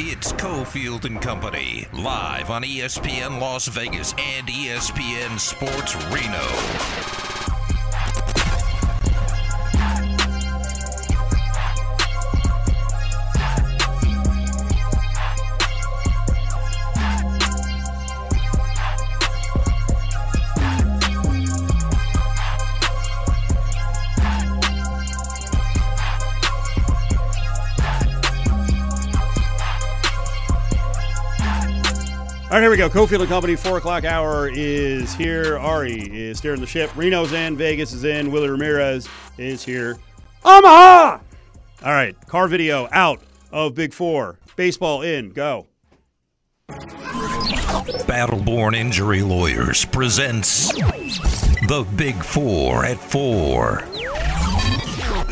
It's Cofield and Company, live on ESPN Las Vegas and ESPN Sports Reno. Right, here we go. Cofield and Company, four o'clock hour is here. Ari is steering the ship. Reno's in. Vegas is in. Willie Ramirez is here. Omaha! All right, car video out of Big Four. Baseball in. Go. Battleborn Injury Lawyers presents The Big Four at Four.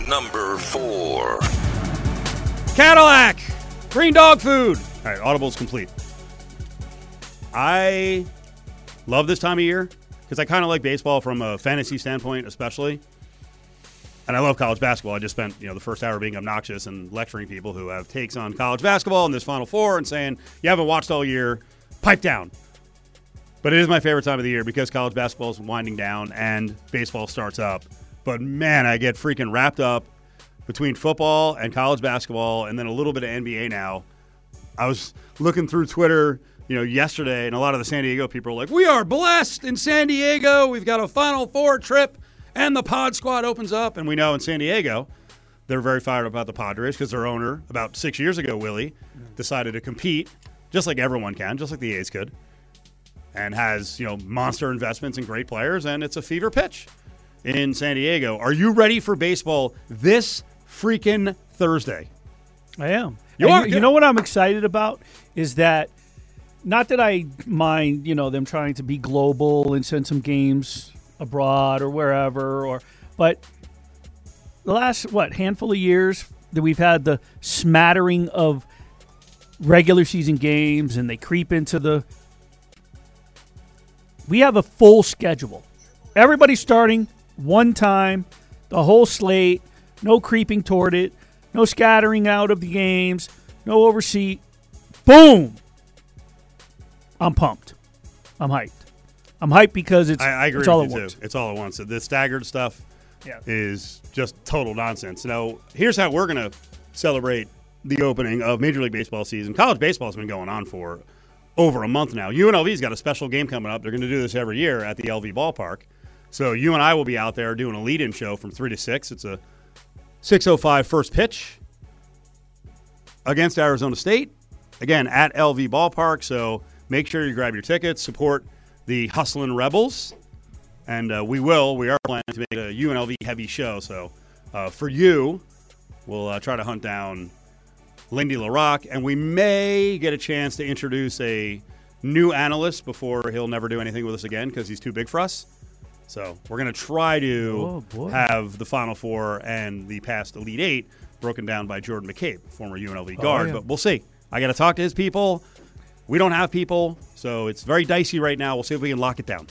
Number four. Cadillac! Green dog food! All right, Audible's complete. I love this time of year because I kind of like baseball from a fantasy standpoint, especially. And I love college basketball. I just spent you know the first hour being obnoxious and lecturing people who have takes on college basketball and this Final Four and saying you haven't watched all year, pipe down. But it is my favorite time of the year because college basketball is winding down and baseball starts up. But man, I get freaking wrapped up between football and college basketball and then a little bit of NBA now. I was looking through Twitter, you know, yesterday, and a lot of the San Diego people are like, "We are blessed in San Diego. We've got a Final Four trip, and the Pod Squad opens up." And we know in San Diego, they're very fired up about the Padres because their owner, about six years ago, Willie, decided to compete, just like everyone can, just like the A's could, and has you know monster investments and great players, and it's a fever pitch in San Diego. Are you ready for baseball this freaking Thursday? I am. You are? You, Good. know what I'm excited about is that not that I mind, you know, them trying to be global and send some games abroad or wherever, or but the last what handful of years that we've had the smattering of regular season games and they creep into the we have a full schedule. Everybody's starting one time, the whole slate, no creeping toward it, no scattering out of the games, no overseat. Boom! I'm pumped. I'm hyped. I'm hyped because it's, I, I agree it's all with at you once. too. It's all at once. The staggered stuff Yeah. is just total nonsense. Now, here's how we're going to celebrate the opening of Major League Baseball season. College baseball has been going on for over a month now. UNLV's got a special game coming up. They're going to do this every year at the LV ballpark. So you and I will be out there doing a lead-in show from 3 to 6. It's a 6:05 first pitch against Arizona State. Again, at LV ballpark, so make sure you grab your tickets, support the Hustlin' Rebels and uh, we will. We are planning to make a UNLV heavy show. So uh, for you, we'll uh, try to hunt down Lindy La Rocque, and we may get a chance to introduce a new analyst before he'll never do anything with us again because he's too big for us. So we're going to try to Oh, have the Final Four and the past Elite Eight broken down by Jordan McCabe, former UNLV guard. yeah. But we'll see. I got to talk to his people. We don't have people, so it's very dicey right now. We'll see if we can lock it down.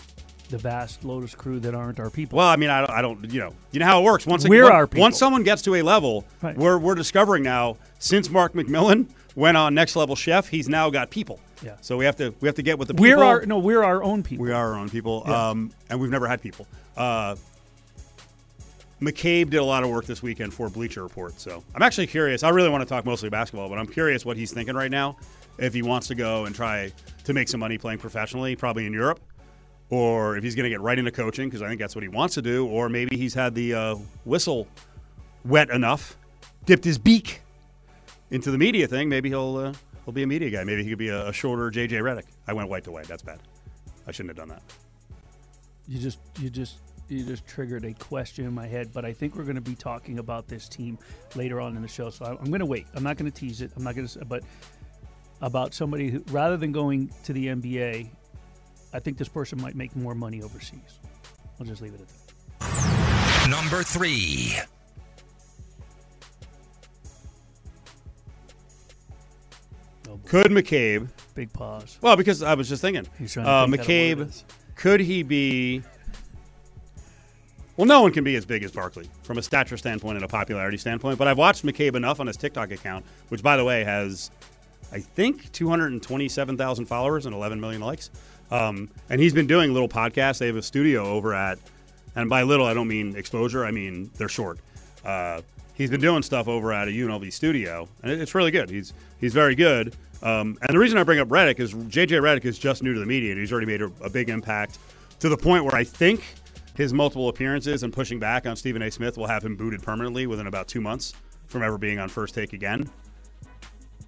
The vast Lotus crew that aren't our people. Well, I mean, I don't, I don't, you know, you know how it works. Once We're our people. once someone gets to a level, Right. we're we're discovering now since Mark McMillan went on Next Level Chef, he's now got people. Yeah. So we have to we have to get with the people. we're our no, we're our own people. we are our own people, Yeah. um, and we've never had people. Uh, McCabe did a lot of work this weekend for Bleacher Report, so I'm actually curious. I really want to talk mostly basketball, but I'm curious what he's thinking right now. If he wants to go and try to make some money playing professionally, probably in Europe, or if he's going to get right into coaching because I think that's what he wants to do, or maybe he's had the uh, whistle wet enough, dipped his beak into the media thing. Maybe he'll uh, he'll be a media guy. Maybe he could be a, a shorter JJ Redick. I went white to white. That's bad. I shouldn't have done that. You just you just you just triggered a question in my head, but I think we're going to be talking about this team later on in the show. So I'm going to wait. I'm not going to tease it. I'm not going to. But about somebody who, rather than going to the NBA, I think this person might make more money overseas. I'll just leave it at that. Number three. Oh. Could McCabe? Big pause. Well, because I was just thinking, He's trying to uh, think how to word McCabe. this. Could he be? Well, no one can be as big as Barkley from a stature standpoint and a popularity standpoint. But I've watched McCabe enough on his TikTok account, which, by the way, has I think 227,000 followers and 11 million likes. Um, and he's been doing little podcasts. They have a studio over at, and by little I don't mean exposure. I mean they're short. Uh, he's been doing stuff over at a UNLV studio, and it- it's really good. He's he's very good. Um, and the reason I bring up Redick is JJ Redick is just new to the media, and he's already made a, a big impact to the point where I think his multiple appearances and pushing back on Stephen A. Smith will have him booted permanently within about two months from ever being on First Take again.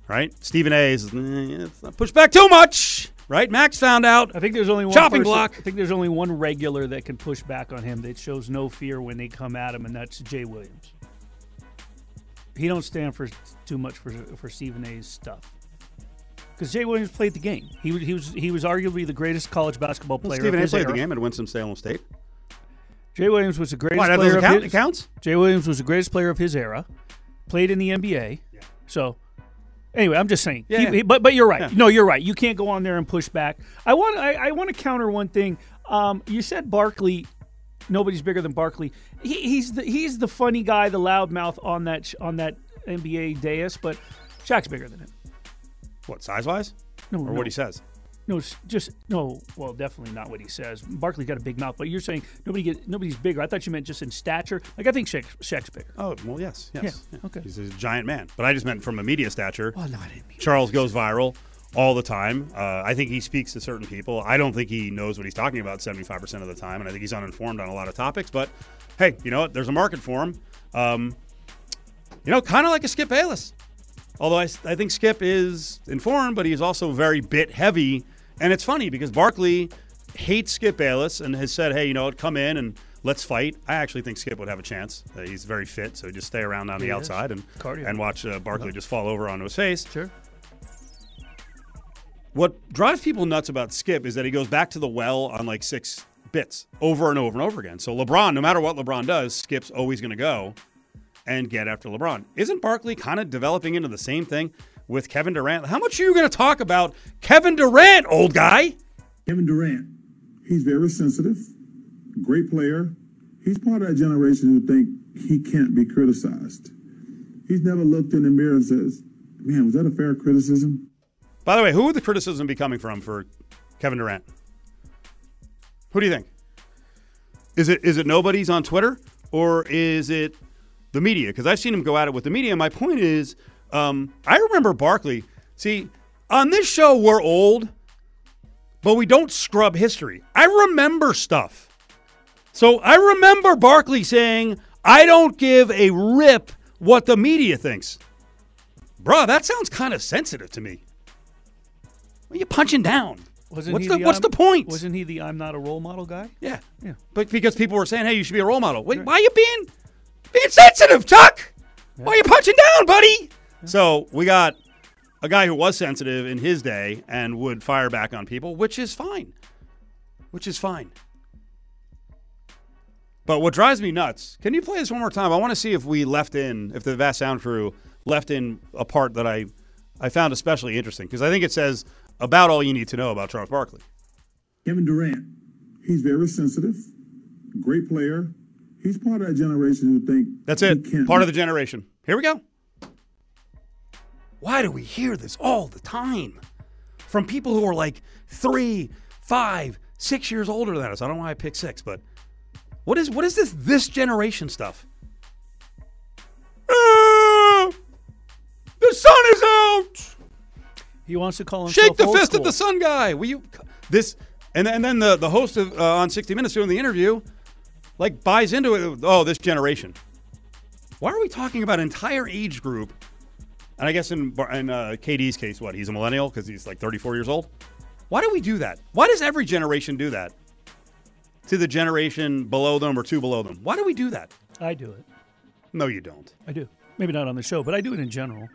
Right? Stephen A. is eh, not pushed back too much. Right? Max found out. I think there's only one Chopping person- block. I think there's only one regular that can push back on him that shows no fear when they come at him, and that's Jay Williams. He don't stand for too much for for Stephen A's stuff. Because Jay Williams played the game. He was he was he was arguably the greatest college basketball player. Stephen of A. played era. the game at Winston Salem State. Jay Williams was the greatest Why, player count? his, counts? Jay Williams was the greatest player of his era. Played in the NBA. So anyway, I'm just saying. Yeah, He- yeah. but but you're right. Yeah. No, you're right. You can't go on there and push back. I want I, I want to counter one thing. Um, you said Barkley. Nobody's bigger than Barkley. He, he's the he's the funny guy, the loudmouth on that on that NBA dais. But Shaq's bigger than him. What, size wise? No, Or no. what he says? No, just no. Well, definitely not what he says. Barkley's got a big mouth, but you're saying nobody get nobody's bigger. I thought you meant just in stature. Like I think Shaq, Shaq's bigger. Oh, well, yes. Yes. Yeah, okay. He's a giant man. But I just meant from a media stature. Oh no, I didn't mean. Charles goes viral all the time. Uh, I think he speaks to certain people. I don't think he knows what he's talking about 75% of the time, and I think he's uninformed on a lot of topics. But hey, you know what? There's a market for him. Um, you know, kind of like a Skip Bayless. Although I, I think Skip is informed, but he's also very bit heavy. And it's funny because Barkley hates Skip Bayless and has said, hey, you know what, come in and let's fight. I actually think Skip would have a chance. Uh, he's very fit, so just stay around on the is. outside and, Cardio. and watch uh, Barkley just fall over onto his face. Sure. What drives people nuts about Skip is that he goes back to the well on like six bits over and over and over again. So LeBron, no matter what LeBron does, Skip's always going to go and get after LeBron. Isn't Barkley kind of developing into the same thing with Kevin Durant? How much are you going to talk about Kevin Durant, old guy? Kevin Durant, he's very sensitive, great player. He's part of that generation who think he can't be criticized. He's never looked in the mirror and says, "Man, was that a fair criticism?" By the way, who would the criticism be coming from for Kevin Durant? Who do you think? Is it is it nobody's on Twitter or is it the media? Because I've seen him go at it with the media. My point is, um, I remember Barkley. See, on this show we're old, but we don't scrub history. I remember stuff. So I remember Barkley saying, "I don't give a rip what the media thinks." Bruh, that sounds kind of sensitive to me. What are you punching down? Wasn't what's he the, the, what's I'm- the point? Wasn't he the I'm not a role model guy? yeah, Yeah. But because people were saying, "Hey, you should be a role model." Wait, why are you being being sensitive, Chuck? Why are you punching down, buddy? So we got a guy who was sensitive in his day and would fire back on people, which is fine. Which is fine. But what drives me nuts? Can you play this one more time? I want to see if we left in, if the Vast Sound Crew left in a part that I, I found especially interesting because I think it says about all you need to know about Charles Barkley. Kevin Durant, he's very sensitive, great player. He's part of that generation who think That's it. Part of the generation. Here we go. Why do we hear this all the time from people who are like three, five, six years older than us? I don't know why I picked six, but what is what is this this generation stuff? Ah, the sun is out. He wants to call himself Shake the fist school. at the sun guy. Will you this and and then the the host of uh, on 60 Minutes doing the interview like buys into it. Oh, this generation. Why are we talking about entire age group? And I guess in in uh, KD's case, what he's a millennial because he's like 34 years old. Why do we do that? Why does every generation do that to the generation below them or two below them? Why do we do that? I do it. No, you don't. I do. Maybe not on the show, but I do it in general.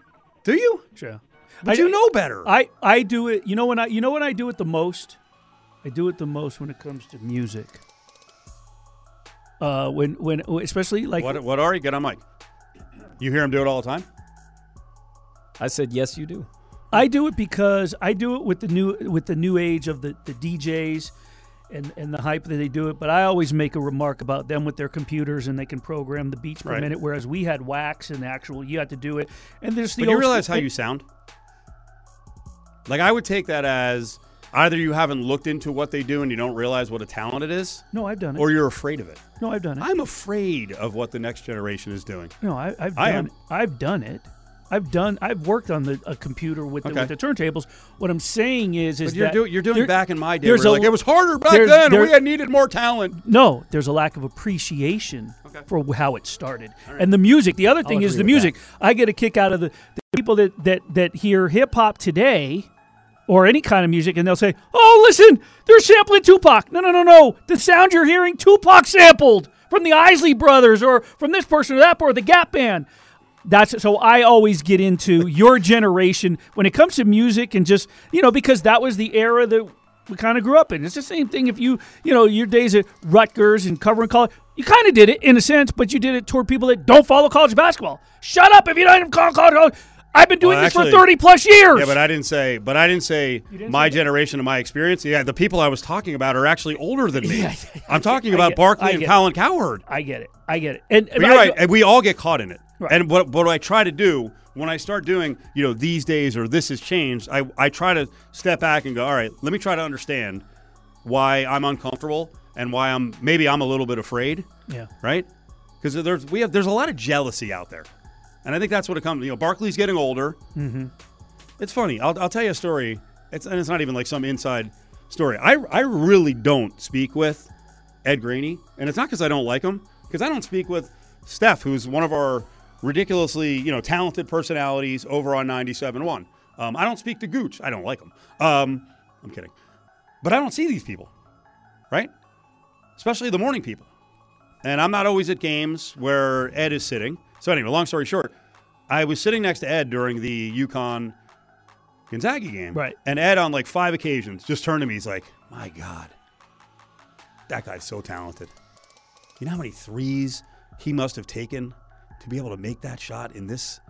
Do you? Sure. But I, you know better. I, I do it. You know when I you know when I do it the most. I do it the most when it comes to music. Uh, when when especially like what what are you? Get on mic. You hear him do it all the time. I said yes, you do. I do it because I do it with the new with the new age of the, the DJs and, and the hype that they do it. But I always make a remark about them with their computers and they can program the beats per Right. minute, whereas we had wax and actual you had to do it. And there's the But you realize how you sound? Like I would take that as either you haven't looked into what they do and you don't realize what a talent it is, No, I've done it. or you're afraid of it. no, I've done it. I'm afraid of what the next generation is doing. no, I, I've I done. am. I've done it. I've done. I've worked on the a computer with the, Okay. with the turntables. What I'm saying is, is But you're, that do, you're doing there- back in my day. there's a- like it was harder back there's- then. there- we had needed more talent. No, there's a lack of appreciation Okay. for how it started. And the music. The other thing is the with music. I get a kick out of the, the people that, that, that hear hip hop today or any kind of music and they'll say, oh, listen, they're sampling Tupac. No, no, no, no. The sound you're hearing, Tupac sampled from the Isley Brothers or from this person or that or the Gap Band. That's so I always get into your generation when it comes to music and just you know because that was the era that we kind of grew up in. It's the same thing if you you know your days at Rutgers and covering college. You kind of did it in a sense, but you did it toward people that don't follow college basketball. Shut up if you don't follow college. I've been doing Well, this for thirty plus years. Yeah, but I didn't say. But I didn't say didn't my say generation and my experience. Yeah, the people I was talking about are actually older than me. Yeah, I'm talking I about Barkley and Colin Cowherd. I get it. I get it. And, But you're I- right, and we all get caught in it. Right. And what what I try to do when I start doing, you know, these days or this has changed, I I try to step back and go, all right, let me try to understand why I'm uncomfortable and why I'm maybe I'm a little bit afraid, Yeah. right? Because there's we have there's a lot of jealousy out there, and I think that's what it comes. You know, Barkley's getting older. Mm-hmm. It's funny. I'll I'll tell you a story. It's and it's not even like some inside story. I I really don't speak with Ed Graney, and it's not because I don't like him, because I don't speak with Steph, who's one of our ridiculously you know talented personalities over on 97.1. Um, I don't speak to Gooch. I don't like him. Um, I'm kidding, but I don't see these people, right? Especially the morning people, and I'm not always at games where Ed is sitting. So anyway, long story short, I was sitting next to Ed during the UConn Gonzaga game, Right. And Ed on like five occasions just turned to me. He's like, "My God." That guy's so talented. You know how many threes he must have taken to be able to make that shot in this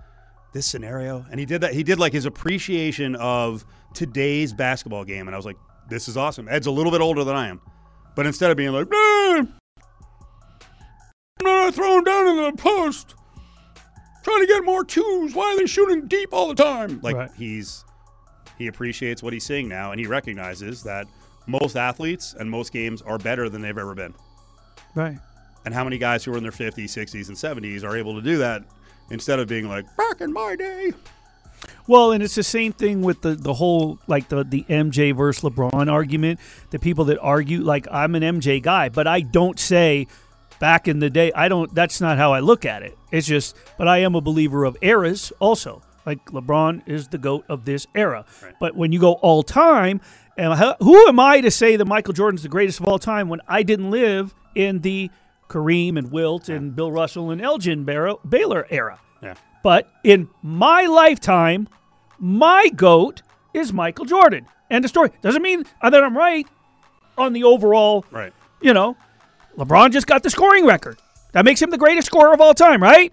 this scenario? And he did that. He did like his appreciation of today's basketball game. And I was like, this is awesome. Ed's a little bit older than I am. But instead of being like, nah, nah, throw him down in the post. Trying to get more twos. Why are they shooting deep all the time? Like Right. he's he appreciates what he's seeing now and he recognizes that most athletes and most games are better than they've ever been. Right. And how many guys who are in their 50s, 60s, and 70s are able to do that instead of being like, back in my day? Well, and it's the same thing with the, the whole like the the MJ versus LeBron argument. The people that argue like I'm an MJ guy, but I don't say back in the day. I don't. That's not how I look at it. It's just, but I am a believer of eras also. Like LeBron is the goat of this era. But when you go all time, and who am I to say that Michael Jordan's the greatest of all time when I didn't live in the Kareem and Wilt and Bill Russell and Elgin Barrow, Baylor era? Yeah. But in my lifetime, my GOAT is Michael Jordan. End of story. Doesn't mean that I'm right on the overall, Right. you know, LeBron just got the scoring record. That makes him the greatest scorer of all time, right?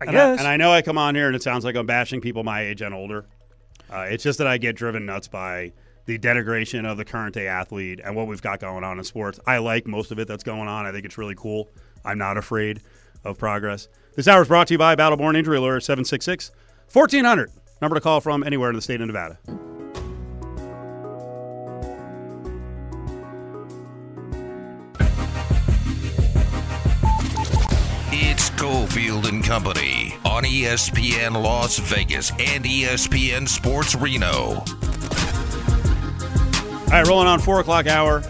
I And I, guess. and I know I come on here and it sounds like I'm bashing people my age and older. Uh, it's just that I get driven nuts by the denigration of the current day athlete and what we've got going on in sports. I like most of it that's going on. I think it's really cool. I'm not afraid of progress. This hour is brought to you by Battleborn Injury Lawyer 766 1400. Number to call from anywhere in the state of Nevada. It's Cofield and Company on ESPN Las Vegas and ESPN Sports Reno. All right, rolling on four o'clock hour.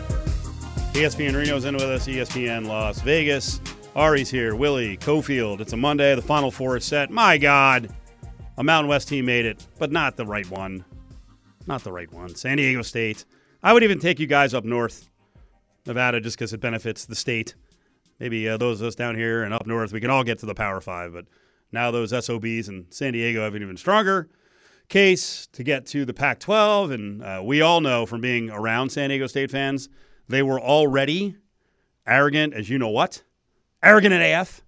ESPN Reno's in with us. ESPN Las Vegas. Ari's here. Willie Cofield. It's a Monday. The Final Four is set. My God, a Mountain West team made it, but not the right one. Not the right one. San Diego State. I would even take you guys up north, Nevada, just because it benefits the state. Maybe uh, those of us down here and up north, we can all get to the Power Five. But now those SOBs in San Diego have an even stronger case to get to the Pac 12. And uh, we all know from being around San Diego State fans, they were already arrogant as you know what? Arrogant at AF.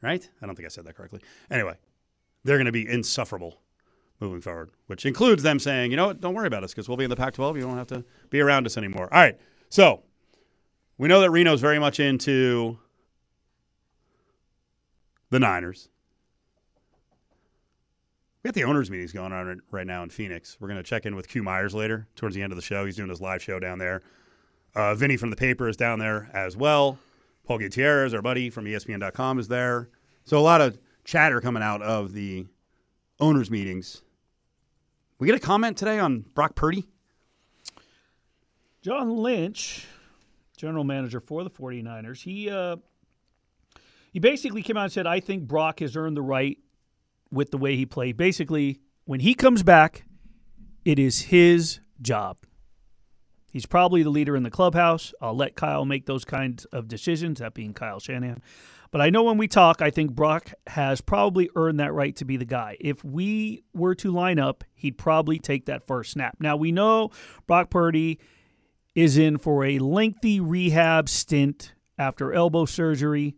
Right? I don't think I said that correctly. Anyway, they're going to be insufferable moving forward, which includes them saying, you know what, don't worry about us because we'll be in the Pac 12. You don't have to be around us anymore. All right. So we know that Reno's very much into the Niners. We got the owners' meetings going on right now in Phoenix. We're going to check in with Q Myers later, towards the end of the show. He's doing his live show down there. Uh, Vinny from the paper is down there as well. Paul Gutierrez, our buddy from ESPN.com, is there. So a lot of chatter coming out of the owners' meetings. We get a comment today on Brock Purdy. John Lynch, general manager for the 49ers, he uh, he basically came out and said, I think Brock has earned the right with the way he played. Basically, when he comes back, it is his job. He's probably the leader in the clubhouse. I'll let Kyle make those kinds of decisions, that being Kyle Shanahan. But I know when we talk, I think Brock has probably earned that right to be the guy. If we were to line up, he'd probably take that first snap. Now, we know Brock Purdy is in for a lengthy rehab stint after elbow surgery,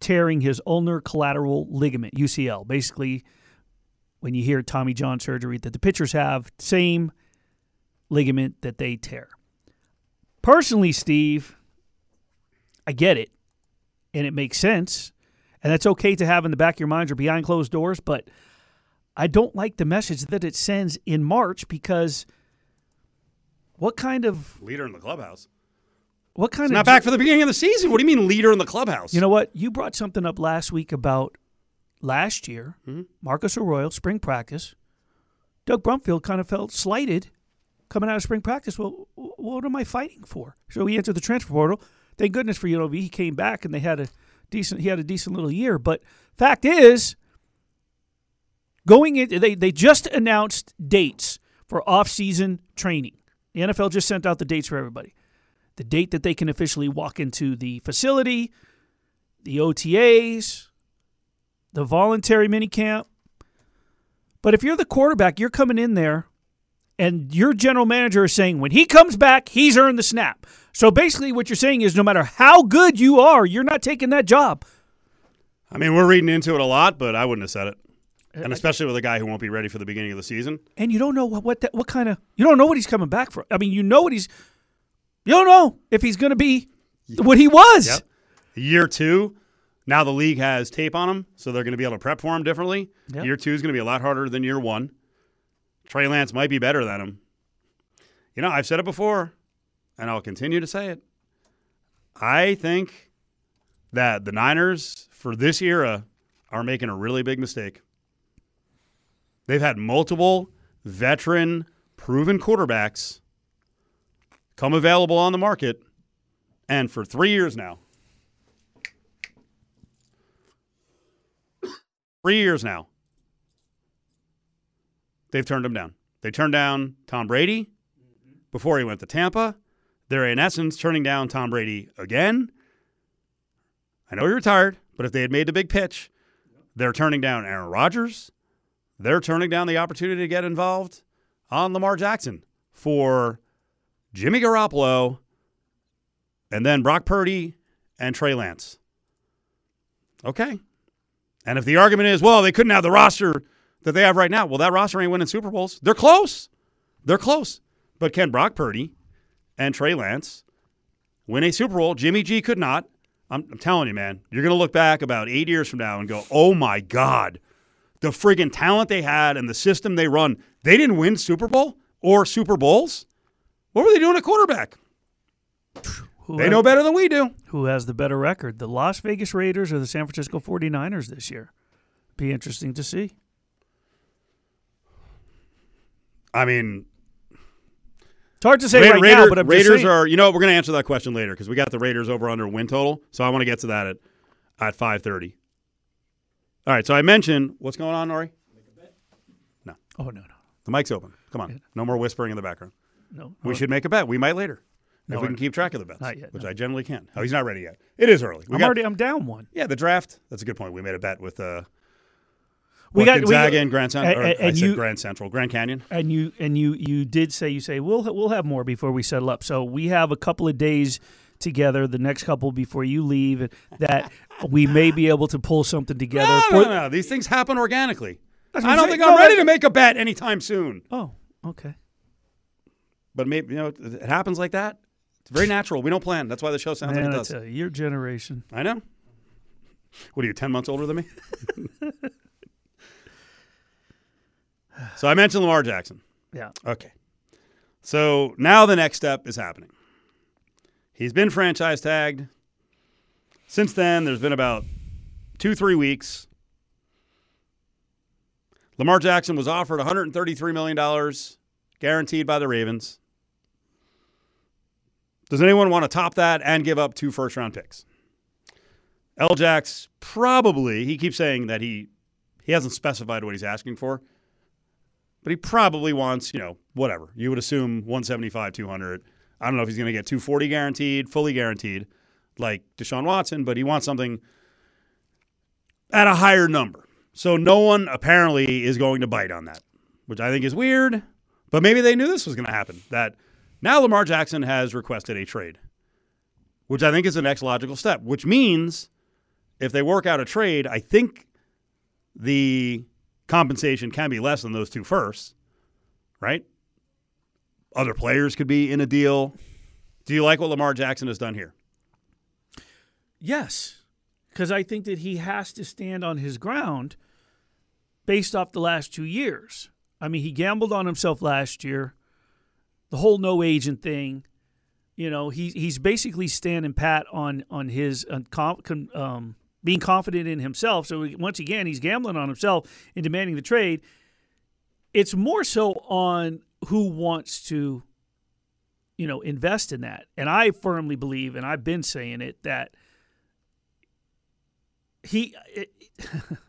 tearing his ulnar collateral ligament, UCL. Basically, when you hear Tommy John surgery that the pitchers have, same ligament that they tear. Personally, Steve, I get it, and it makes sense, and that's okay to have in the back of your mind or behind closed doors, but I don't like the message that it sends in March because what kind of Leader in the clubhouse. What kind It's of not back for the beginning of the season. What do you mean, leader in the clubhouse? You know what? You brought something up last week about last year. Hmm? Marcus Arroyo, spring practice. Doug Brumfield kind of felt slighted coming out of spring practice. Well, what am I fighting for? So he entered the transfer portal. Thank goodness for UNLV, he came back and they had a decent. He had a decent little year. But fact is, going in, they they just announced dates for off-season training. The NFL just sent out the dates for everybody. The date that they can officially walk into the facility, the OTAs, the voluntary minicamp. But if you're the quarterback, you're coming in there and your general manager is saying when he comes back, he's earned the snap. So basically, what you're saying is no matter how good you are, you're not taking that job. I mean, we're reading into it a lot, but I wouldn't have said it. Uh, and uh, especially with a guy who won't be ready for the beginning of the season. And you don't know what what, that, what kind of you don't know what he's coming back for. I mean, you know what he's you don't know if he's going to be what he was. Yep. Year two, now the league has tape on him, so they're going to be able to prep for him differently. Yep. Year two is going to be a lot harder than year one. Trey Lance might be better than him. You know, I've said it before, and I'll continue to say it. I think that the Niners, for this era, are making a really big mistake. They've had multiple veteran, proven quarterbacks come available on the market, and for three years now, three years now, they've turned him down. They turned down Tom Brady before he went to Tampa. They're in essence turning down Tom Brady again. I know you're retired, but if they had made the big pitch, they're turning down Aaron Rodgers. They're turning down the opportunity to get involved on Lamar Jackson for Jimmy Garoppolo and then Brock Purdy and Trey Lance. Okay. And if the argument is, well, they couldn't have the roster that they have right now, well, that roster ain't winning Super Bowls. They're close. They're close. But can Brock Purdy and Trey Lance win a Super Bowl? Jimmy G could not. I'm, I'm telling you, man, you're going to look back about eight years from now and go, oh my God, the friggin' talent they had and the system they run, they didn't win Super Bowl or Super Bowls? What were they doing at quarterback? Who They has- know better than we do. who has the better record, the Las Vegas Raiders or the San Francisco 49ers this year? Be interesting to see. I mean, It's hard to say Ra- right Raider- now, but I'm Raiders saying. are. You know, we're going to answer that question later because we got the Raiders over under win total. So I want to get to that at at five thirty. All right. So I mentioned what's going on, Nori. No. Oh no, no, The mic's open. Come on. No more whispering in the background. No. We should make a bet. We might later. No, if we can keep track of the bets, Not yet, which no. I generally can. Oh, he's not ready yet. It is early. We I'm got, already. I'm down one. yeah, the draft. That's a good point. We made a bet with uh, We got- Gonzaga and Grand Central. and- and I said you- Grand Central, Grand Canyon. And you and you you did say you say we'll we'll have more before we settle up. So we have a couple of days together, the next couple before you leave, that we may be able to pull something together. No, for- no, no. These things happen organically. I don't think I'm ready to make a bet anytime soon. Oh, okay. But maybe you know it happens like that. It's very natural. We don't plan. That's why the show sounds Man, like it does. you, your generation. I know. What are you, ten months older than me? So I mentioned Lamar Jackson. Yeah. Okay. So now the next step is happening. He's been franchise tagged. Since then, there's been about two, three weeks. Lamar Jackson was offered $133 million guaranteed by the Ravens. Does anyone want to top that and give up two first round picks? L. Probably, he keeps saying that he he hasn't specified what he's asking for, but he probably wants, you know, whatever. You would assume 175, 200. I don't know if he's going to get 240 guaranteed, fully guaranteed, like Deshaun Watson, but he wants something at a higher number. So no one apparently is going to bite on that, which I think is weird. But maybe they knew this was going to happen. That now Lamar Jackson has requested a trade, which I think is the next logical step, which means if they work out a trade, I think the compensation can be less than those two firsts, right? Other players could be in a deal. Do you like what Lamar Jackson has done here? Yes, because I think that he has to stand on his ground based off the last two years. I mean, he gambled on himself last year, the whole no agent thing. You know, he, he's basically standing pat on on his um, being confident in himself. So once again, he's gambling on himself and demanding the trade. It's more so on who wants to, you know, invest in that. And I firmly believe, and I've been saying it, that he. It,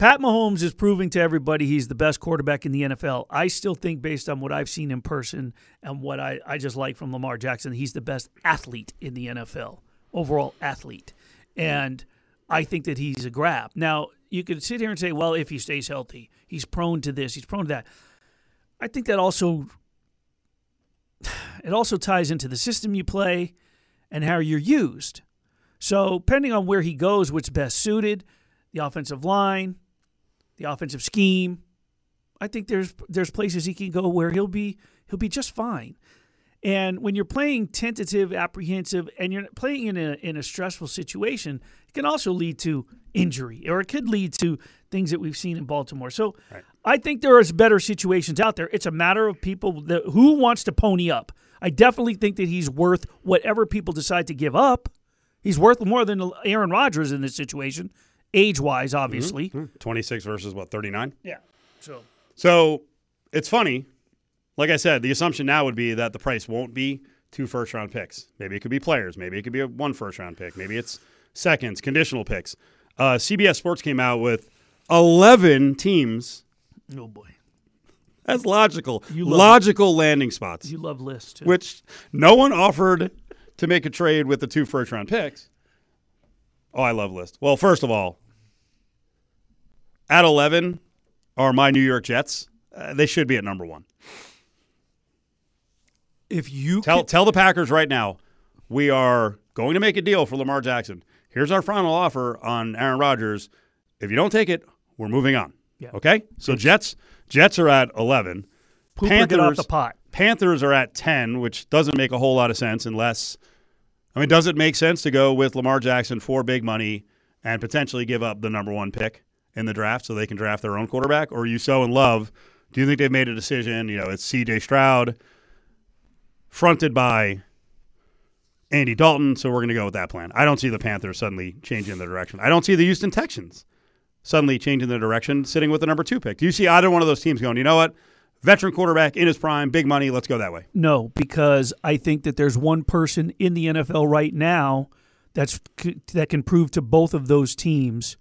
Pat Mahomes is proving to everybody he's the best quarterback in the NFL. I still think, based on what I've seen in person and what I, I just like from Lamar Jackson, he's the best athlete in the NFL, overall athlete. And I think that he's a grab. Now, you could sit here and say, well, if he stays healthy, he's prone to this, he's prone to that. I think that also it also ties into the system you play and how you're used. So, depending on where he goes, what's best suited, the offensive line, the offensive scheme, I think there's there's places he can go where he'll be he'll be just fine. And when you're playing tentative, apprehensive, and you're playing in a in a stressful situation, it can also lead to injury, or it could lead to things that we've seen in Baltimore. So, right. I think there is better situations out there. It's a matter of people that, who wants to pony up. I definitely think that he's worth whatever people decide to give up. He's worth more than Aaron Rodgers in this situation age wise, obviously. Mm-hmm. 26 versus what, 39? Yeah. So, so it's funny. Like I said, the assumption now would be that the price won't be two first round picks. Maybe it could be players. Maybe it could be a one first round pick. Maybe it's seconds, conditional picks. Uh, CBS Sports came out with 11 teams. Oh, boy. That's logical. You love, logical landing spots. You love lists, too. Which no one offered to make a trade with the two first round picks. Oh, I love list. Well, first of all, at 11 are my New York Jets. Uh, they should be at number one. If you tell, tell the Packers right now, we are going to make a deal for Lamar Jackson. Here's our final offer on Aaron Rodgers. If you don't take it, we're moving on. Yeah. Okay? So Jets Jets are at 11. Pooper Panthers, get off the pot. Panthers are at 10, which doesn't make a whole lot of sense unless I mean, does it make sense to go with Lamar Jackson for big money and potentially give up the number one pick? in the draft so they can draft their own quarterback? Or are you so in love? Do you think they've made a decision? You know, it's CJ Stroud fronted by Andy Dalton, so we're going to go with that plan. I don't see the Panthers suddenly changing their direction. I don't see the Houston Texans suddenly changing their direction, sitting with the number two pick. Do you see either one of those teams going, you know what? Veteran quarterback in his prime, big money, let's go that way. No, because I think that there's one person in the NFL right now that's that can prove to both of those teams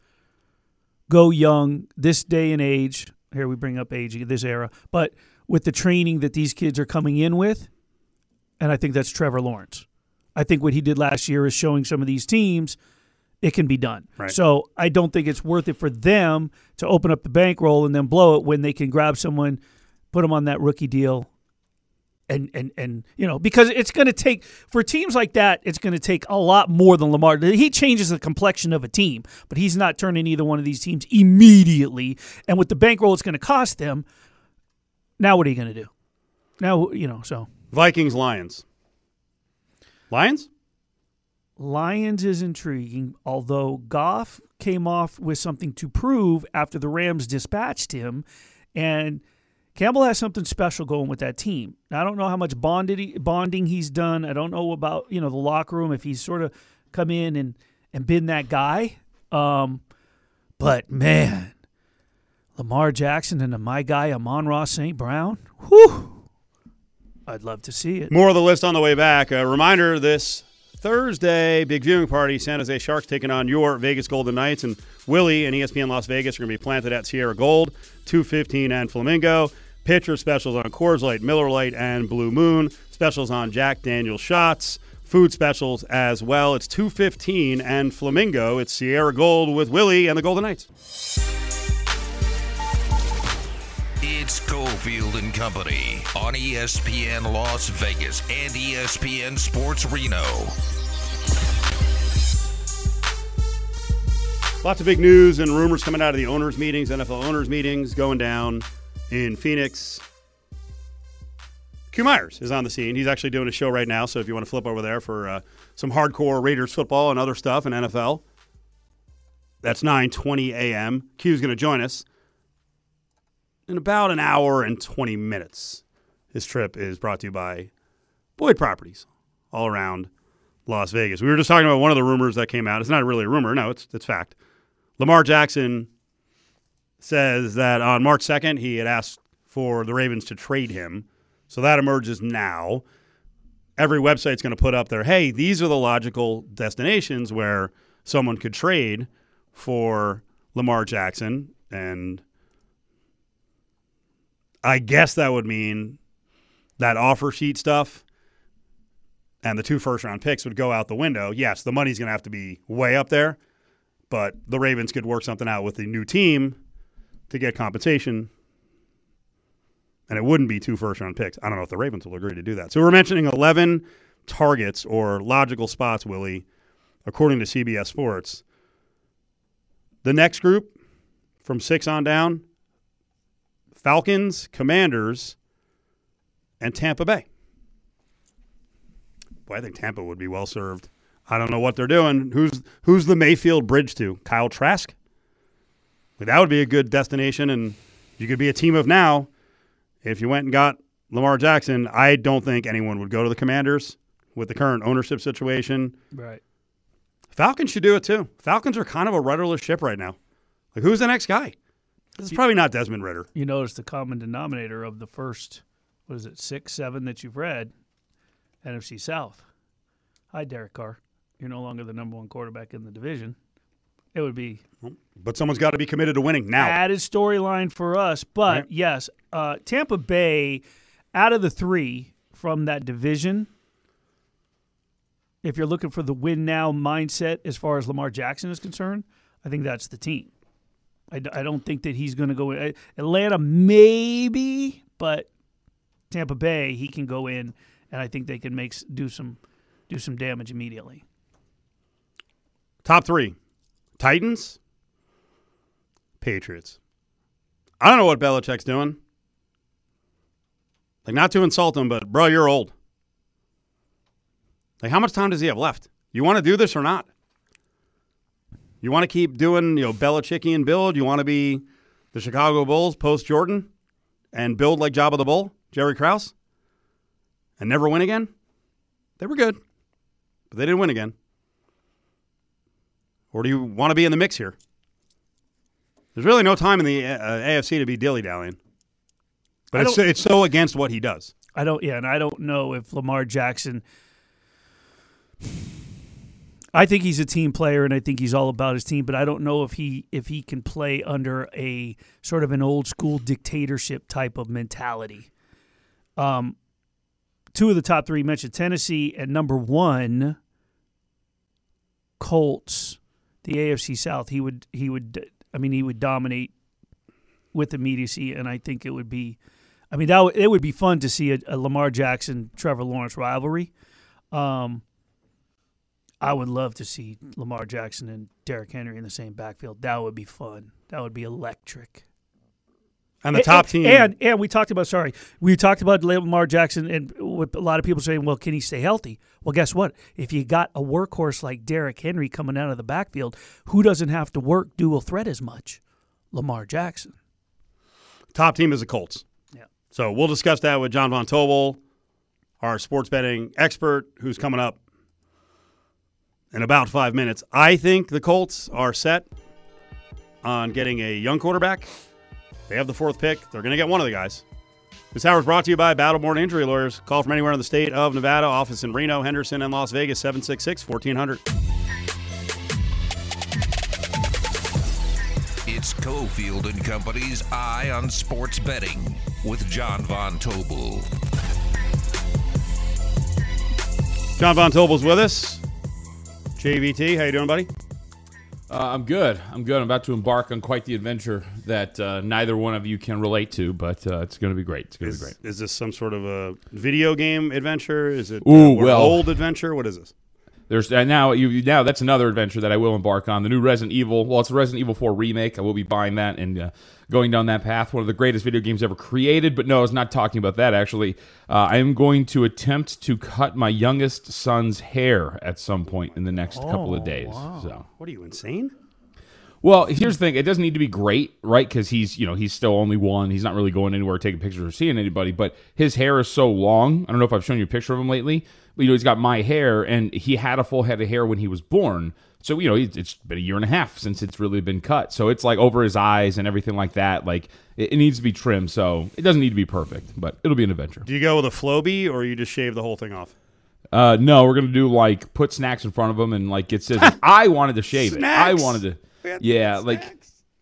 go young this day and age. Here we bring up age this era, but with the training that these kids are coming in with, and I think that's Trevor Lawrence. I think what he did last year is showing some of these teams it can be done. Right. So I don't think it's worth it for them to open up the bankroll and then blow it when they can grab someone, put him on that rookie deal, and and and you know because it's going to take for teams like that it's going to take a lot more than Lamar. He changes the complexion of a team but he's not turning either one of these teams immediately. And with the bankroll it's going to cost them now what are you going to do? Now you know so. Vikings Lions. Lions? Lions is intriguing although Goff came off with something to prove after the Rams dispatched him And Campbell has something special going with that team. Now, I don't know how much he, bonding he's done. I don't know about you know the locker room if he's sort of come in and and been that guy. Um, but man, Lamar Jackson and my guy Amon-Ra St. Brown, whew, I'd love to see it. More of the list on the way back. A reminder this Thursday, big viewing party. San Jose Sharks taking on your Vegas Golden Knights. And Willie and ESPN Las Vegas are going to be planted at Sierra Gold, 215 and Flamingo. Pitcher specials on Coors Light, Miller Lite, and Blue Moon. Specials on Jack Daniel shots. Food specials as well. It's 215 and Flamingo. It's Sierra Gold with Willie and the Golden Knights. It's Cofield and Company on ESPN Las Vegas and ESPN Sports Reno. Lots of big news and rumors coming out of the owners' meetings, NFL owners' meetings going down in Phoenix. Q Myers is on the scene. He's actually doing a show right now, so if you want to flip over there for uh, some hardcore Raiders football and other stuff in NFL, that's 9:20 a.m. Q's going to join us in about an hour and 20 minutes. His trip is brought to you by Boyd Properties, all around Las Vegas. We were just talking about one of the rumors that came out. It's not really a rumor, no, it's it's fact. Lamar Jackson says that on March 2nd, he had asked for the Ravens to trade him. So that emerges now. Every website's going to put up there, hey, these are the logical destinations where someone could trade for Lamar Jackson. And I guess that would mean that offer sheet stuff and the two first round picks would go out the window. Yes, the money's going to have to be way up there, but the Ravens could work something out with the new team to get compensation. And it wouldn't be two first round picks. I don't know if the Ravens will agree to do that. So we're mentioning 11 targets or logical spots, Willie, according to CBS Sports. The next group from six on down Falcons, Commanders, and Tampa Bay. Boy, I think Tampa would be well served. I don't know what they're doing. Who's who's the Mayfield bridge to? Kyle Trask? That would be a good destination, and you could be a team of now. If you went and got Lamar Jackson, I don't think anyone would go to the Commanders with the current ownership situation. Right. Falcons should do it too. Falcons are kind of a rudderless ship right now. Like, who's the next guy? This is probably not Desmond Ridder. You notice the common denominator of the first, what is it, six, seven that you've read, NFC South. Hi, Derek Carr. You're no longer the number one quarterback in the division. It would be But someone's got to be committed to winning now. added storyline for us. But Right. yes, uh, Tampa Bay, out of the three from that division, if you're looking for the win now mindset as far as Lamar Jackson is concerned, I think that's the team. I, d- I don't think that he's going to go in. Atlanta, maybe, but Tampa Bay, he can go in, and I think they can make do some do some damage immediately. Top three Titans, Patriots. I don't know what Belichick's doing. Like, not to insult him, but bro, you're old. Like, how much time does he have left? You want to do this or not? You want to keep doing, you know, Belichickian build? You want to be the Chicago Bulls post Jordan and build like Job of the Bull, Jerry Krause, and never win again? They were good, but they didn't win again. Or do you want to be in the mix here? There's really no time in the uh, AFC to be dilly dallying. But it's, it's so against what he does. I don't. Yeah, and I don't know if Lamar Jackson. I think he's a team player, and I think he's all about his team. But I don't know if he if he can play under a sort of an old school dictatorship type of mentality. Um, two of the top three mentioned Tennessee and number one, Colts, the AFC South. He would he would I mean he would dominate with immediacy, and I think it would be. I mean, that w- it would be fun to see a, a Lamar Jackson Trevor Lawrence rivalry. Um, I would love to see Lamar Jackson and Derrick Henry in the same backfield. That would be fun. That would be electric. And the top and, team. and and we talked about sorry, we talked about Lamar Jackson, and with a lot of people saying, well, can he stay healthy? Well, guess what? If you got a workhorse like Derrick Henry coming out of the backfield, who doesn't have to work dual threat as much? Lamar Jackson. Top team is the Colts. Yeah. So we'll discuss that with John Von Tobel, our sports betting expert, who's coming up in about five minutes. I think the Colts are set on getting a young quarterback. They have the fourth pick. They're going to get one of the guys. This hour is brought to you by Battleborn Injury Lawyers. Call from anywhere in the state of Nevada. Office in Reno, Henderson, and Las Vegas, 766 1400. It's Cofield and Company's Eye on Sports Betting with John Von Tobel. John Von Tobel's with us. JVT, how you doing, buddy? Uh, I'm good. I'm good. I'm about to embark on quite the adventure that uh, neither one of you can relate to, but uh, it's going to be great. It's going to Is, be great. is this some sort of a video game adventure? Is it Ooh, or well- old adventure? What is this? There's uh, now you now that's another adventure that I will embark on. The new Resident Evil. Well, it's a Resident Evil 4 remake. I will be buying that and uh, going down that path. One of the greatest video games ever created. But no, I was not talking about that. Actually, uh, I am going to attempt to cut my youngest son's hair at some point in the next couple of Oh, days. wow. So. What are you insane? Well, here's the thing: it doesn't need to be great, right? Because he's, you know, he's still only one. He's not really going anywhere, taking pictures or seeing anybody. But his hair is so long. I don't know if I've shown you a picture of him lately, you know, he's got my hair, and he had a full head of hair when he was born. So you know, it's- been a year and a half since it's really been cut. So it's like over his eyes and everything like that. Like it, needs to be trimmed. So it doesn't need to be perfect, but it'll be an adventure. Do you go with a Flowbee or you just shave the whole thing off? Uh, no, we're gonna do like put snacks in front of him and like get scissors. I wanted to shave it. I wanted to. Yeah, like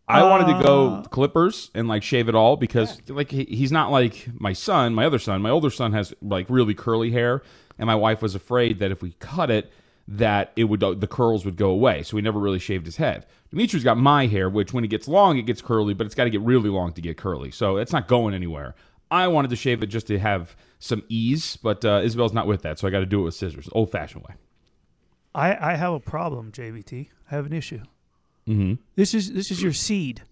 I wanted to go clippers and like shave it all because like he, he's not like my son, my other son. My older son has like really curly hair, and my wife was afraid that if we cut it, that it would the curls would go away. So we never really shaved his head. Dimitri's got my hair, which when it gets long, it gets curly, but it's got to get really long to get curly. So it's not going anywhere. I wanted to shave it just to have some ease, but uh, Isabel's not with that, so I got to do it with scissors, old fashioned way. I, I have a problem, JVT. I have an issue. Mm-hmm. This is this is your seed.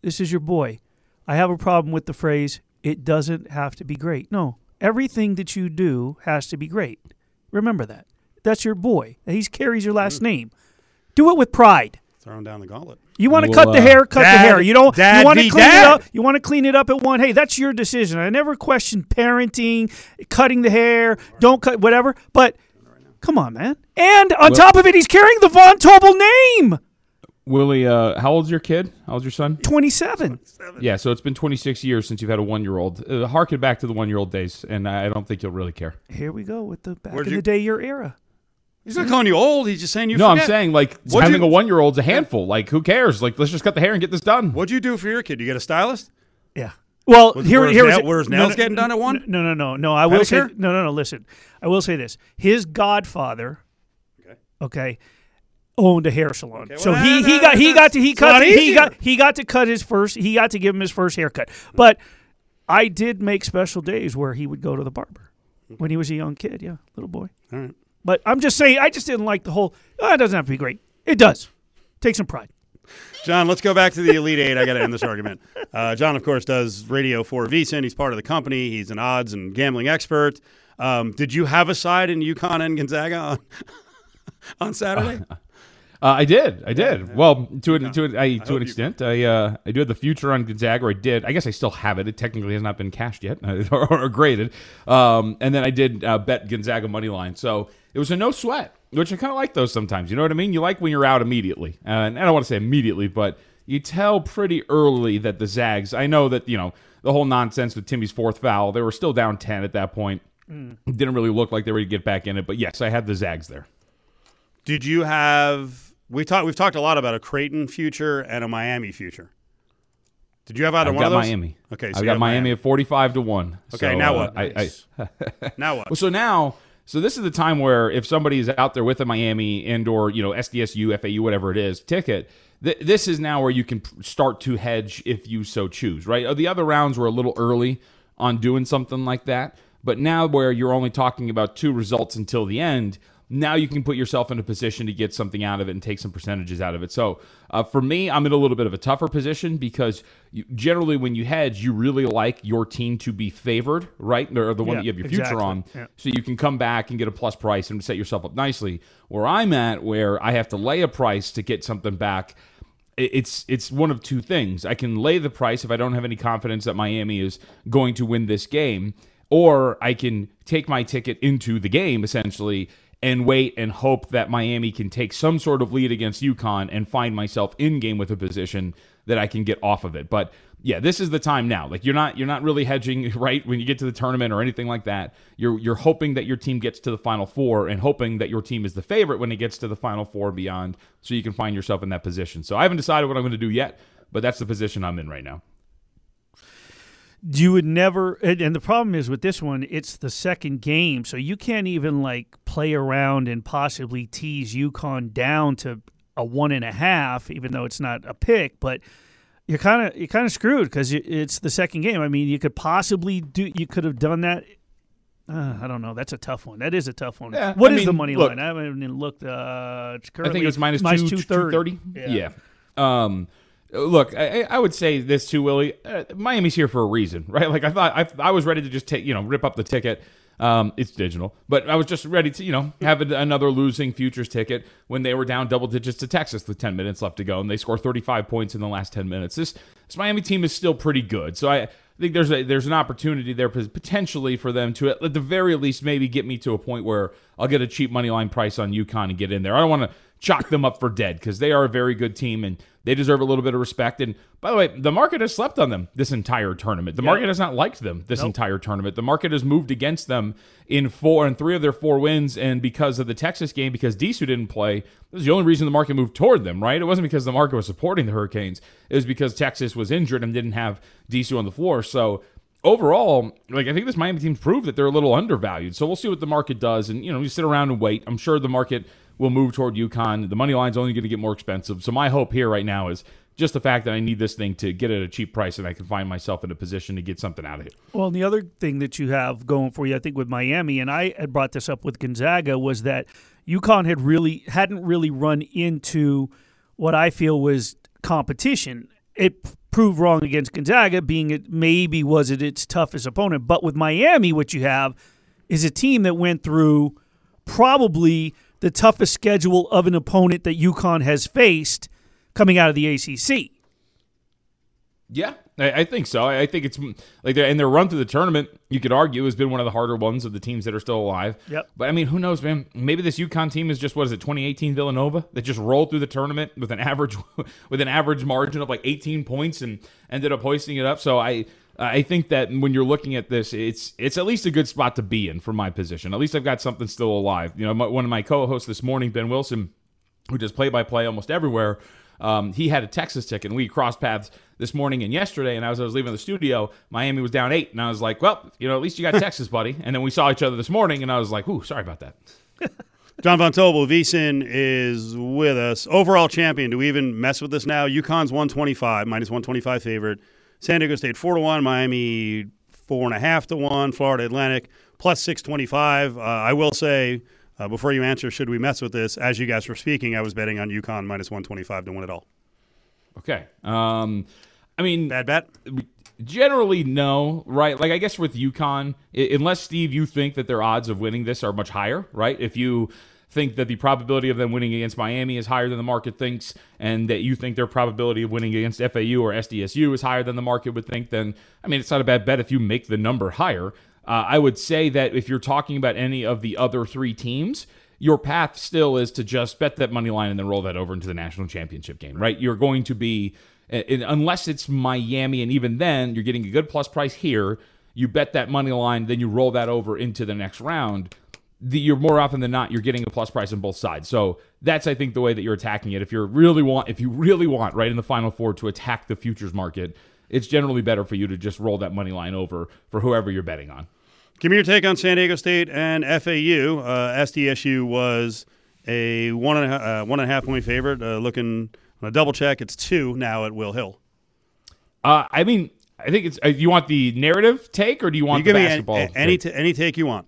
This is your boy. I have a problem with the phrase "it doesn't have to be great." No, everything that you do has to be great. Remember that. That's your boy. He carries your last mm. name. Do it with pride. Throwing down the gauntlet. You want to Well, cut the hair, cut Dad- the hair. You don't. Dad you want to clean Dad. it up. You want to clean it up at one. Hey, that's your decision. I never question parenting, cutting the hair. Don't cut whatever. But come on, man. And on top of it, he's carrying the Von Tobel name. Willie, uh, how old's your kid? How old's your son? Twenty-seven. Yeah, so it's been 26 years since you've had a one year old. Uh, harken back to the one year old days, and I don't think you'll really care. Here we go with the back Where'd in you- the day your era. He's not calling you old. He's just saying you no, forget. I'm saying like What'd having you- a one year old's a handful. Like, who cares? Like, let's just cut the hair and get this done. What'd you do for your kid? You get a stylist? Yeah. Well, Was- here, were his here nail- was were his nails getting done at one? No, no, no, no. I will say Pedicure? no, no, no. Listen, I will say this: his godfather, Okay. okay, owned a hair salon. well, so that- he he that- got he got to he it's a lot cut he got he got to cut his first he got to give him his first haircut. But I did make special days where he would go to the barber when he was a young kid. Yeah, little boy. All right. But I'm just saying, I just didn't like the whole. Oh, it doesn't have to be great. It does. Take some pride. John, let's go back to the Elite Eight. I got to end this argument. Uh, John, of course, does radio for VSIN. He's part of the company. He's an odds and gambling expert. Um, did you have a side in UConn and Gonzaga on, on Saturday? Uh, I did, I did. Well, to an, to an, I, to an extent, I uh, I do have the future on Gonzaga. Or I did. I guess I still have it. It technically has not been cashed yet or, or graded. Um, and then I did uh, bet Gonzaga money line. So it was a no sweat, which I kind of like those sometimes. You know what I mean? You like when you're out immediately, uh, and I don't want to say immediately, but you tell pretty early that the Zags. I know that you know the whole nonsense with Timmy's fourth foul. They were still down ten at that point. Didn't really look like they were going to get back in it, but yes, I had the Zags there. Did you have? We talked. We've talked a lot about a Creighton future and a Miami future. Did you have either I've one got of those? Miami. Okay, so I've got have Miami, at forty-five to one. Okay, So, now uh, what? I, I, Now what? well, so now, so this is the time where if somebody is out there with a Miami and or you know SDSU, FAU, whatever it is, ticket. Th- this is now where you can start to hedge if you so choose. Right? Uh, The other rounds were a little early on doing something like that, but now where you're only talking about two results until the end. Now you can put yourself in a position to get something out of it and take some percentages out of it. So uh, for me, I'm in a little bit of a tougher position because you, generally when you hedge, you really like your team to be favored, right? Or the one Yeah, that you have your future on. Yeah. So you can come back and get a plus price and set yourself up nicely. Where I'm at, where I have to lay a price to get something back, it's it's one of two things. I can lay the price if I don't have any confidence that Miami is going to win this game, or I can take my ticket into the game essentially and wait and hope that Miami can take some sort of lead against UConn and find myself in game with a position that I can get off of it. But yeah, this is the time now. Like you're not you're not really hedging right when you get to the tournament or anything like that. You're you're hoping that your team gets to the final four and hoping that your team is the favorite when it gets to the final four beyond, so you can find yourself in that position. So I haven't decided what I'm going to do yet, but that's the position I'm in right now. You would never and, the problem is with this one it's the second game so you can't even like play around and possibly tease UConn down to a one and a half even though it's not a pick but you're kind of you're kind of screwed because it's the second game i mean you could possibly do you could have done that uh, I don't know. That's a tough one. That is a tough one. Yeah, What I is the money look- line? I haven't even looked. Uh, it's I think it was minus minus two, 230. 230. Yeah. Um, look, I, I would say this too, Willie. Uh, Miami's here for a reason, right? Like I thought, I, I was ready to just take, you know, rip up the ticket. Um, it's digital, but I was just ready to, you know, have another losing futures ticket when they were down double digits to Texas with 10 minutes left to go, and they score 35 points in the last 10 minutes. This, this Miami team is still pretty good, so I. I think there's a there's an opportunity there potentially for them to at the very least maybe get me to a point where I'll get a cheap money line price on UConn and get in there. I don't want to chalk them up for dead because they are a very good team and they deserve a little bit of respect. And by the way, the market has slept on them this entire tournament. The market has not liked them this entire tournament. The market has moved against them in four and three of their four wins. And because of the Texas game, because Disu didn't play, that was the only reason the market moved toward them, right? It wasn't because the market was supporting the Hurricanes. It was because Texas was injured and didn't have Disu on the floor. So overall, like I think this Miami team's proved that they're a little undervalued. So we'll see what the market does, and you know, you sit around and wait. I'm sure the market will move toward UConn. The money line's only going to get more expensive. So my hope here right now is just the fact that I need this thing to get at a cheap price, and I can find myself in a position to get something out of it. Well, the other thing that you have going for you, I think, with Miami, and I had brought this up with Gonzaga, was that UConn had really hadn't really run into what I feel was competition. It proved wrong against Gonzaga, being it maybe was it its toughest opponent. But with Miami, what you have is a team that went through probably the toughest schedule of an opponent that UConn has faced coming out of the ACC. Yeah, I, I think so. I, I think it's like their and their run through the tournament. You could argue has been one of the harder ones of the teams that are still alive. Yep. But I mean, who knows, man? Maybe this UConn team is just what is it, 2018 Villanova that just rolled through the tournament with an average with an average margin of like 18 points and ended up hoisting it up. So I. I think that when you're looking at this, it's it's at least a good spot to be in for my position. At least I've got something still alive. You know, my, one of my co-hosts this morning, Ben Wilson, who does play-by-play almost everywhere, um, he had a Texas ticket, and we crossed paths this morning and yesterday. And as I was leaving the studio, Miami was down eight, and I was like, "Well, you know, at least you got Texas, buddy." And then we saw each other this morning, and I was like, "Ooh, sorry about that." John Von Tobel, VSIN is with us. Overall champion. Do we even mess with this now? UConn's 125, minus 125 favorite. San Diego State 4 to 1. Miami 4.5 to 1. Florida Atlantic plus 625. Uh, I will say, uh, before you answer, should we mess with this? As you guys were speaking, I was betting on UConn minus 125 to win it all. Okay. Um, I mean, Bad bet? Generally, no, right? Like I guess with UConn, unless Steve, you think that their odds of winning this are much higher, right? If you think that the probability of them winning against Miami is higher than the market thinks, and that you think their probability of winning against FAU or SDSU is higher than the market would think, then I mean, it's not a bad bet if you make the number higher. Uh, I would say that if you're talking about any of the other three teams, your path still is to just bet that money line and then roll that over into the national championship game, right? You're going to be, unless it's Miami, and even then, you're getting a good plus price here. You bet that money line, then you roll that over into the next round. The, you're more often than not, you're getting a plus price on both sides. So that's, I think, the way that you're attacking it. If you really want, if you really want, right in the final four to attack the futures market, it's generally better for you to just roll that money line over for whoever you're betting on. Give me your take on San Diego State and FAU. Uh, SDSU was a one and a, ha- uh, one and a half point favorite. Uh, looking on a double check, it's two now at Will Hill. Uh, I mean, I think it's. Uh, you want the narrative take, or do you want You give the me basketball? a- any take? t- any take you want.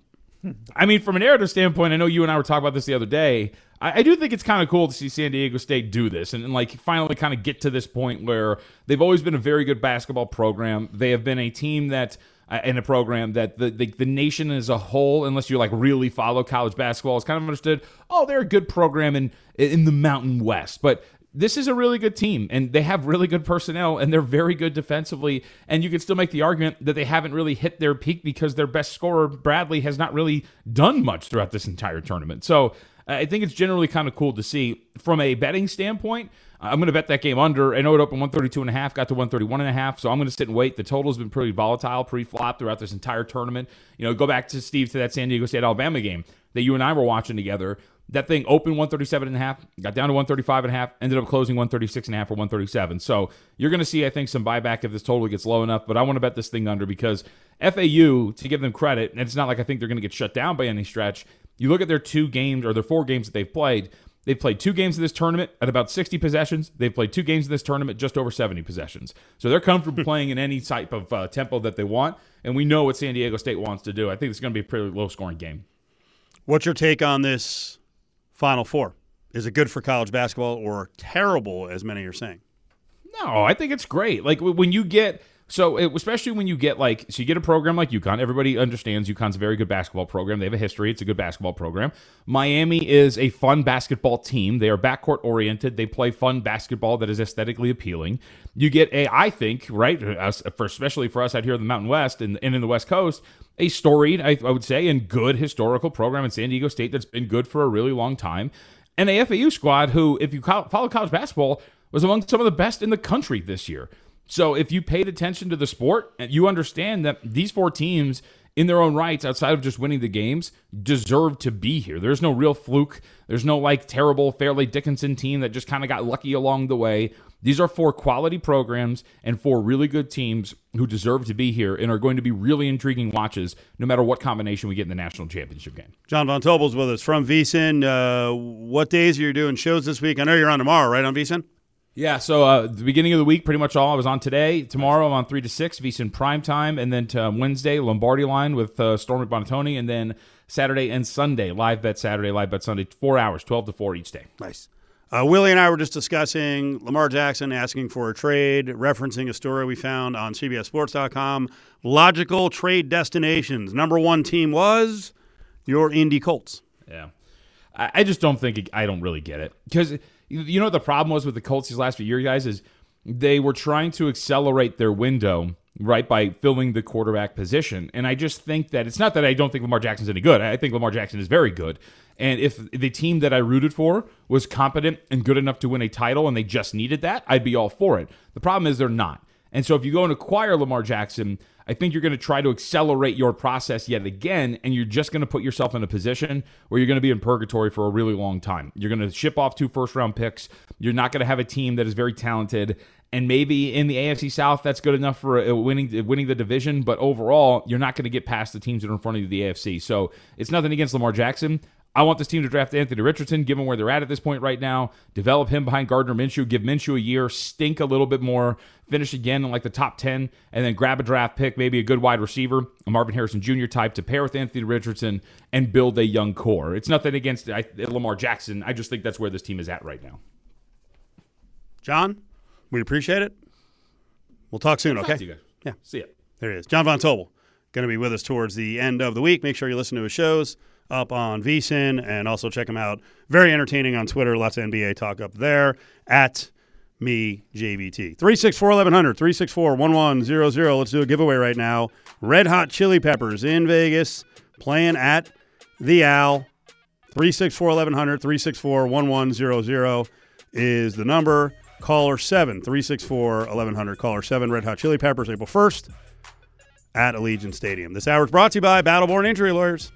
I mean, from a narrative standpoint, I know you and I were talking about this the other day. I, I do think it's kind of cool to see San Diego State do this and, and like finally kind of get to this point where they've always been a very good basketball program. They have been a team that. Uh, in a program that the, the the nation as a whole, unless you like really follow college basketball, is kind of understood. Oh, they're a good program in in the Mountain West, but this is a really good team and they have really good personnel and they're very good defensively and you can still make the argument that they haven't really hit their peak because their best scorer Bradley has not really done much throughout this entire tournament. So uh, I think it's generally kind of cool to see from a betting standpoint. I'm going to bet that game under. I know it opened 132 and a half, got to 131 and a half, so I'm going to sit and wait. The total's been pretty volatile pre-flop throughout this entire tournament. You know, go back to Steve to that San Diego State Alabama game that you and I were watching together. That thing opened 137 and a half, got down to 135 and a half, ended up closing 136 and a half or 137. So you're going to see, I think, some buyback if this total gets low enough. But I want to bet this thing under because FAU, to give them credit, and it's not like I think they're going to get shut down by any stretch. You look at their two games or their four games that they've played. They've played two games of this tournament at about 60 possessions. They've played two games of this tournament just over 70 possessions. So they're comfortable playing in any type of uh, tempo that they want. And we know what San Diego State wants to do. I think it's going to be a pretty low scoring game. What's your take on this Final Four? Is it good for college basketball or terrible, as many are saying? No, I think it's great. Like when you get so, it, especially when you get like, so you get a program like UConn. Everybody understands UConn's a very good basketball program. They have a history. It's a good basketball program. Miami is a fun basketball team. They are backcourt oriented. They play fun basketball that is aesthetically appealing. You get a, I think, right, for especially for us out here in the Mountain West and, and in the West Coast, a storied, I, I would say, and good historical program in San Diego State that's been good for a really long time. And a FAU squad who, if you follow college basketball, was among some of the best in the country this year. So if you paid attention to the sport, you understand that these four teams in their own rights, outside of just winning the games, deserve to be here. There's no real fluke. There's no like terrible Fairleigh Dickinson team that just kind of got lucky along the way. These are four quality programs and four really good teams who deserve to be here and are going to be really intriguing watches no matter what combination we get in the national championship game. John Von Tobel's with us from VSiN. Uh, what days are you doing shows this week? I know you're on tomorrow, right, on VSiN? Yeah, so uh, the beginning of the week, pretty much all I was on today. Tomorrow, I'm on three to six, VSiN prime time, and then to um, Wednesday, Lombardi line with uh, Stormy Buonantony, and then Saturday and Sunday, live bet Saturday, live bet Sunday, four hours, twelve to four each day. Nice. Uh, Willie and I were just discussing Lamar Jackson asking for a trade, referencing a story we found on CBSSports.com. Logical trade destinations. Number one team was your Indy Colts. Yeah, I, I just don't think it, I don't really get it because you know what the problem was with the Colts these last few years, guys, is they were trying to accelerate their window right by filling the quarterback position. And I just think that it's not that I don't think Lamar Jackson's any good. I think Lamar Jackson is very good. And if the team that I rooted for was competent and good enough to win a title and they just needed that, I'd be all for it. The problem is they're not. And so if you go and acquire Lamar Jackson, I think you're going to try to accelerate your process yet again, and you're just going to put yourself in a position where you're going to be in purgatory for a really long time. You're going to ship off two first round picks. You're not going to have a team that is very talented. And maybe in the AFC South, that's good enough for uh, winning uh, winning the division. But overall, you're not going to get past the teams that are in front of you, the AFC. So it's nothing against Lamar Jackson. I want this team to draft Anthony Richardson, given where they're at at this point right now. Develop him behind Gardner Minshew. Give Minshew a year. Stink a little bit more. Finish again in like the top 10. And then grab a draft pick, maybe a good wide receiver, a Marvin Harrison Jr. type to pair with Anthony Richardson and build a young core. It's nothing against I, Lamar Jackson. I just think that's where this team is at right now. John, we appreciate it. We'll talk soon, okay? Yeah. See ya. There he is. John Von Tobel going to be with us towards the end of the week. Make sure you listen to his shows up on VSiN and also check him out. Very entertaining on Twitter. Lots of NBA talk up there at me JVT. 364 1100, 364 1100. Let's do a giveaway right now. Red Hot Chili Peppers in Vegas playing at the Al. 364 1100, 364 1100 is the number. Caller 7, 364 1100. Caller 7, Red Hot Chili Peppers, April 1st at Allegiant Stadium. This hour is brought to you by Battleborn Injury Lawyers.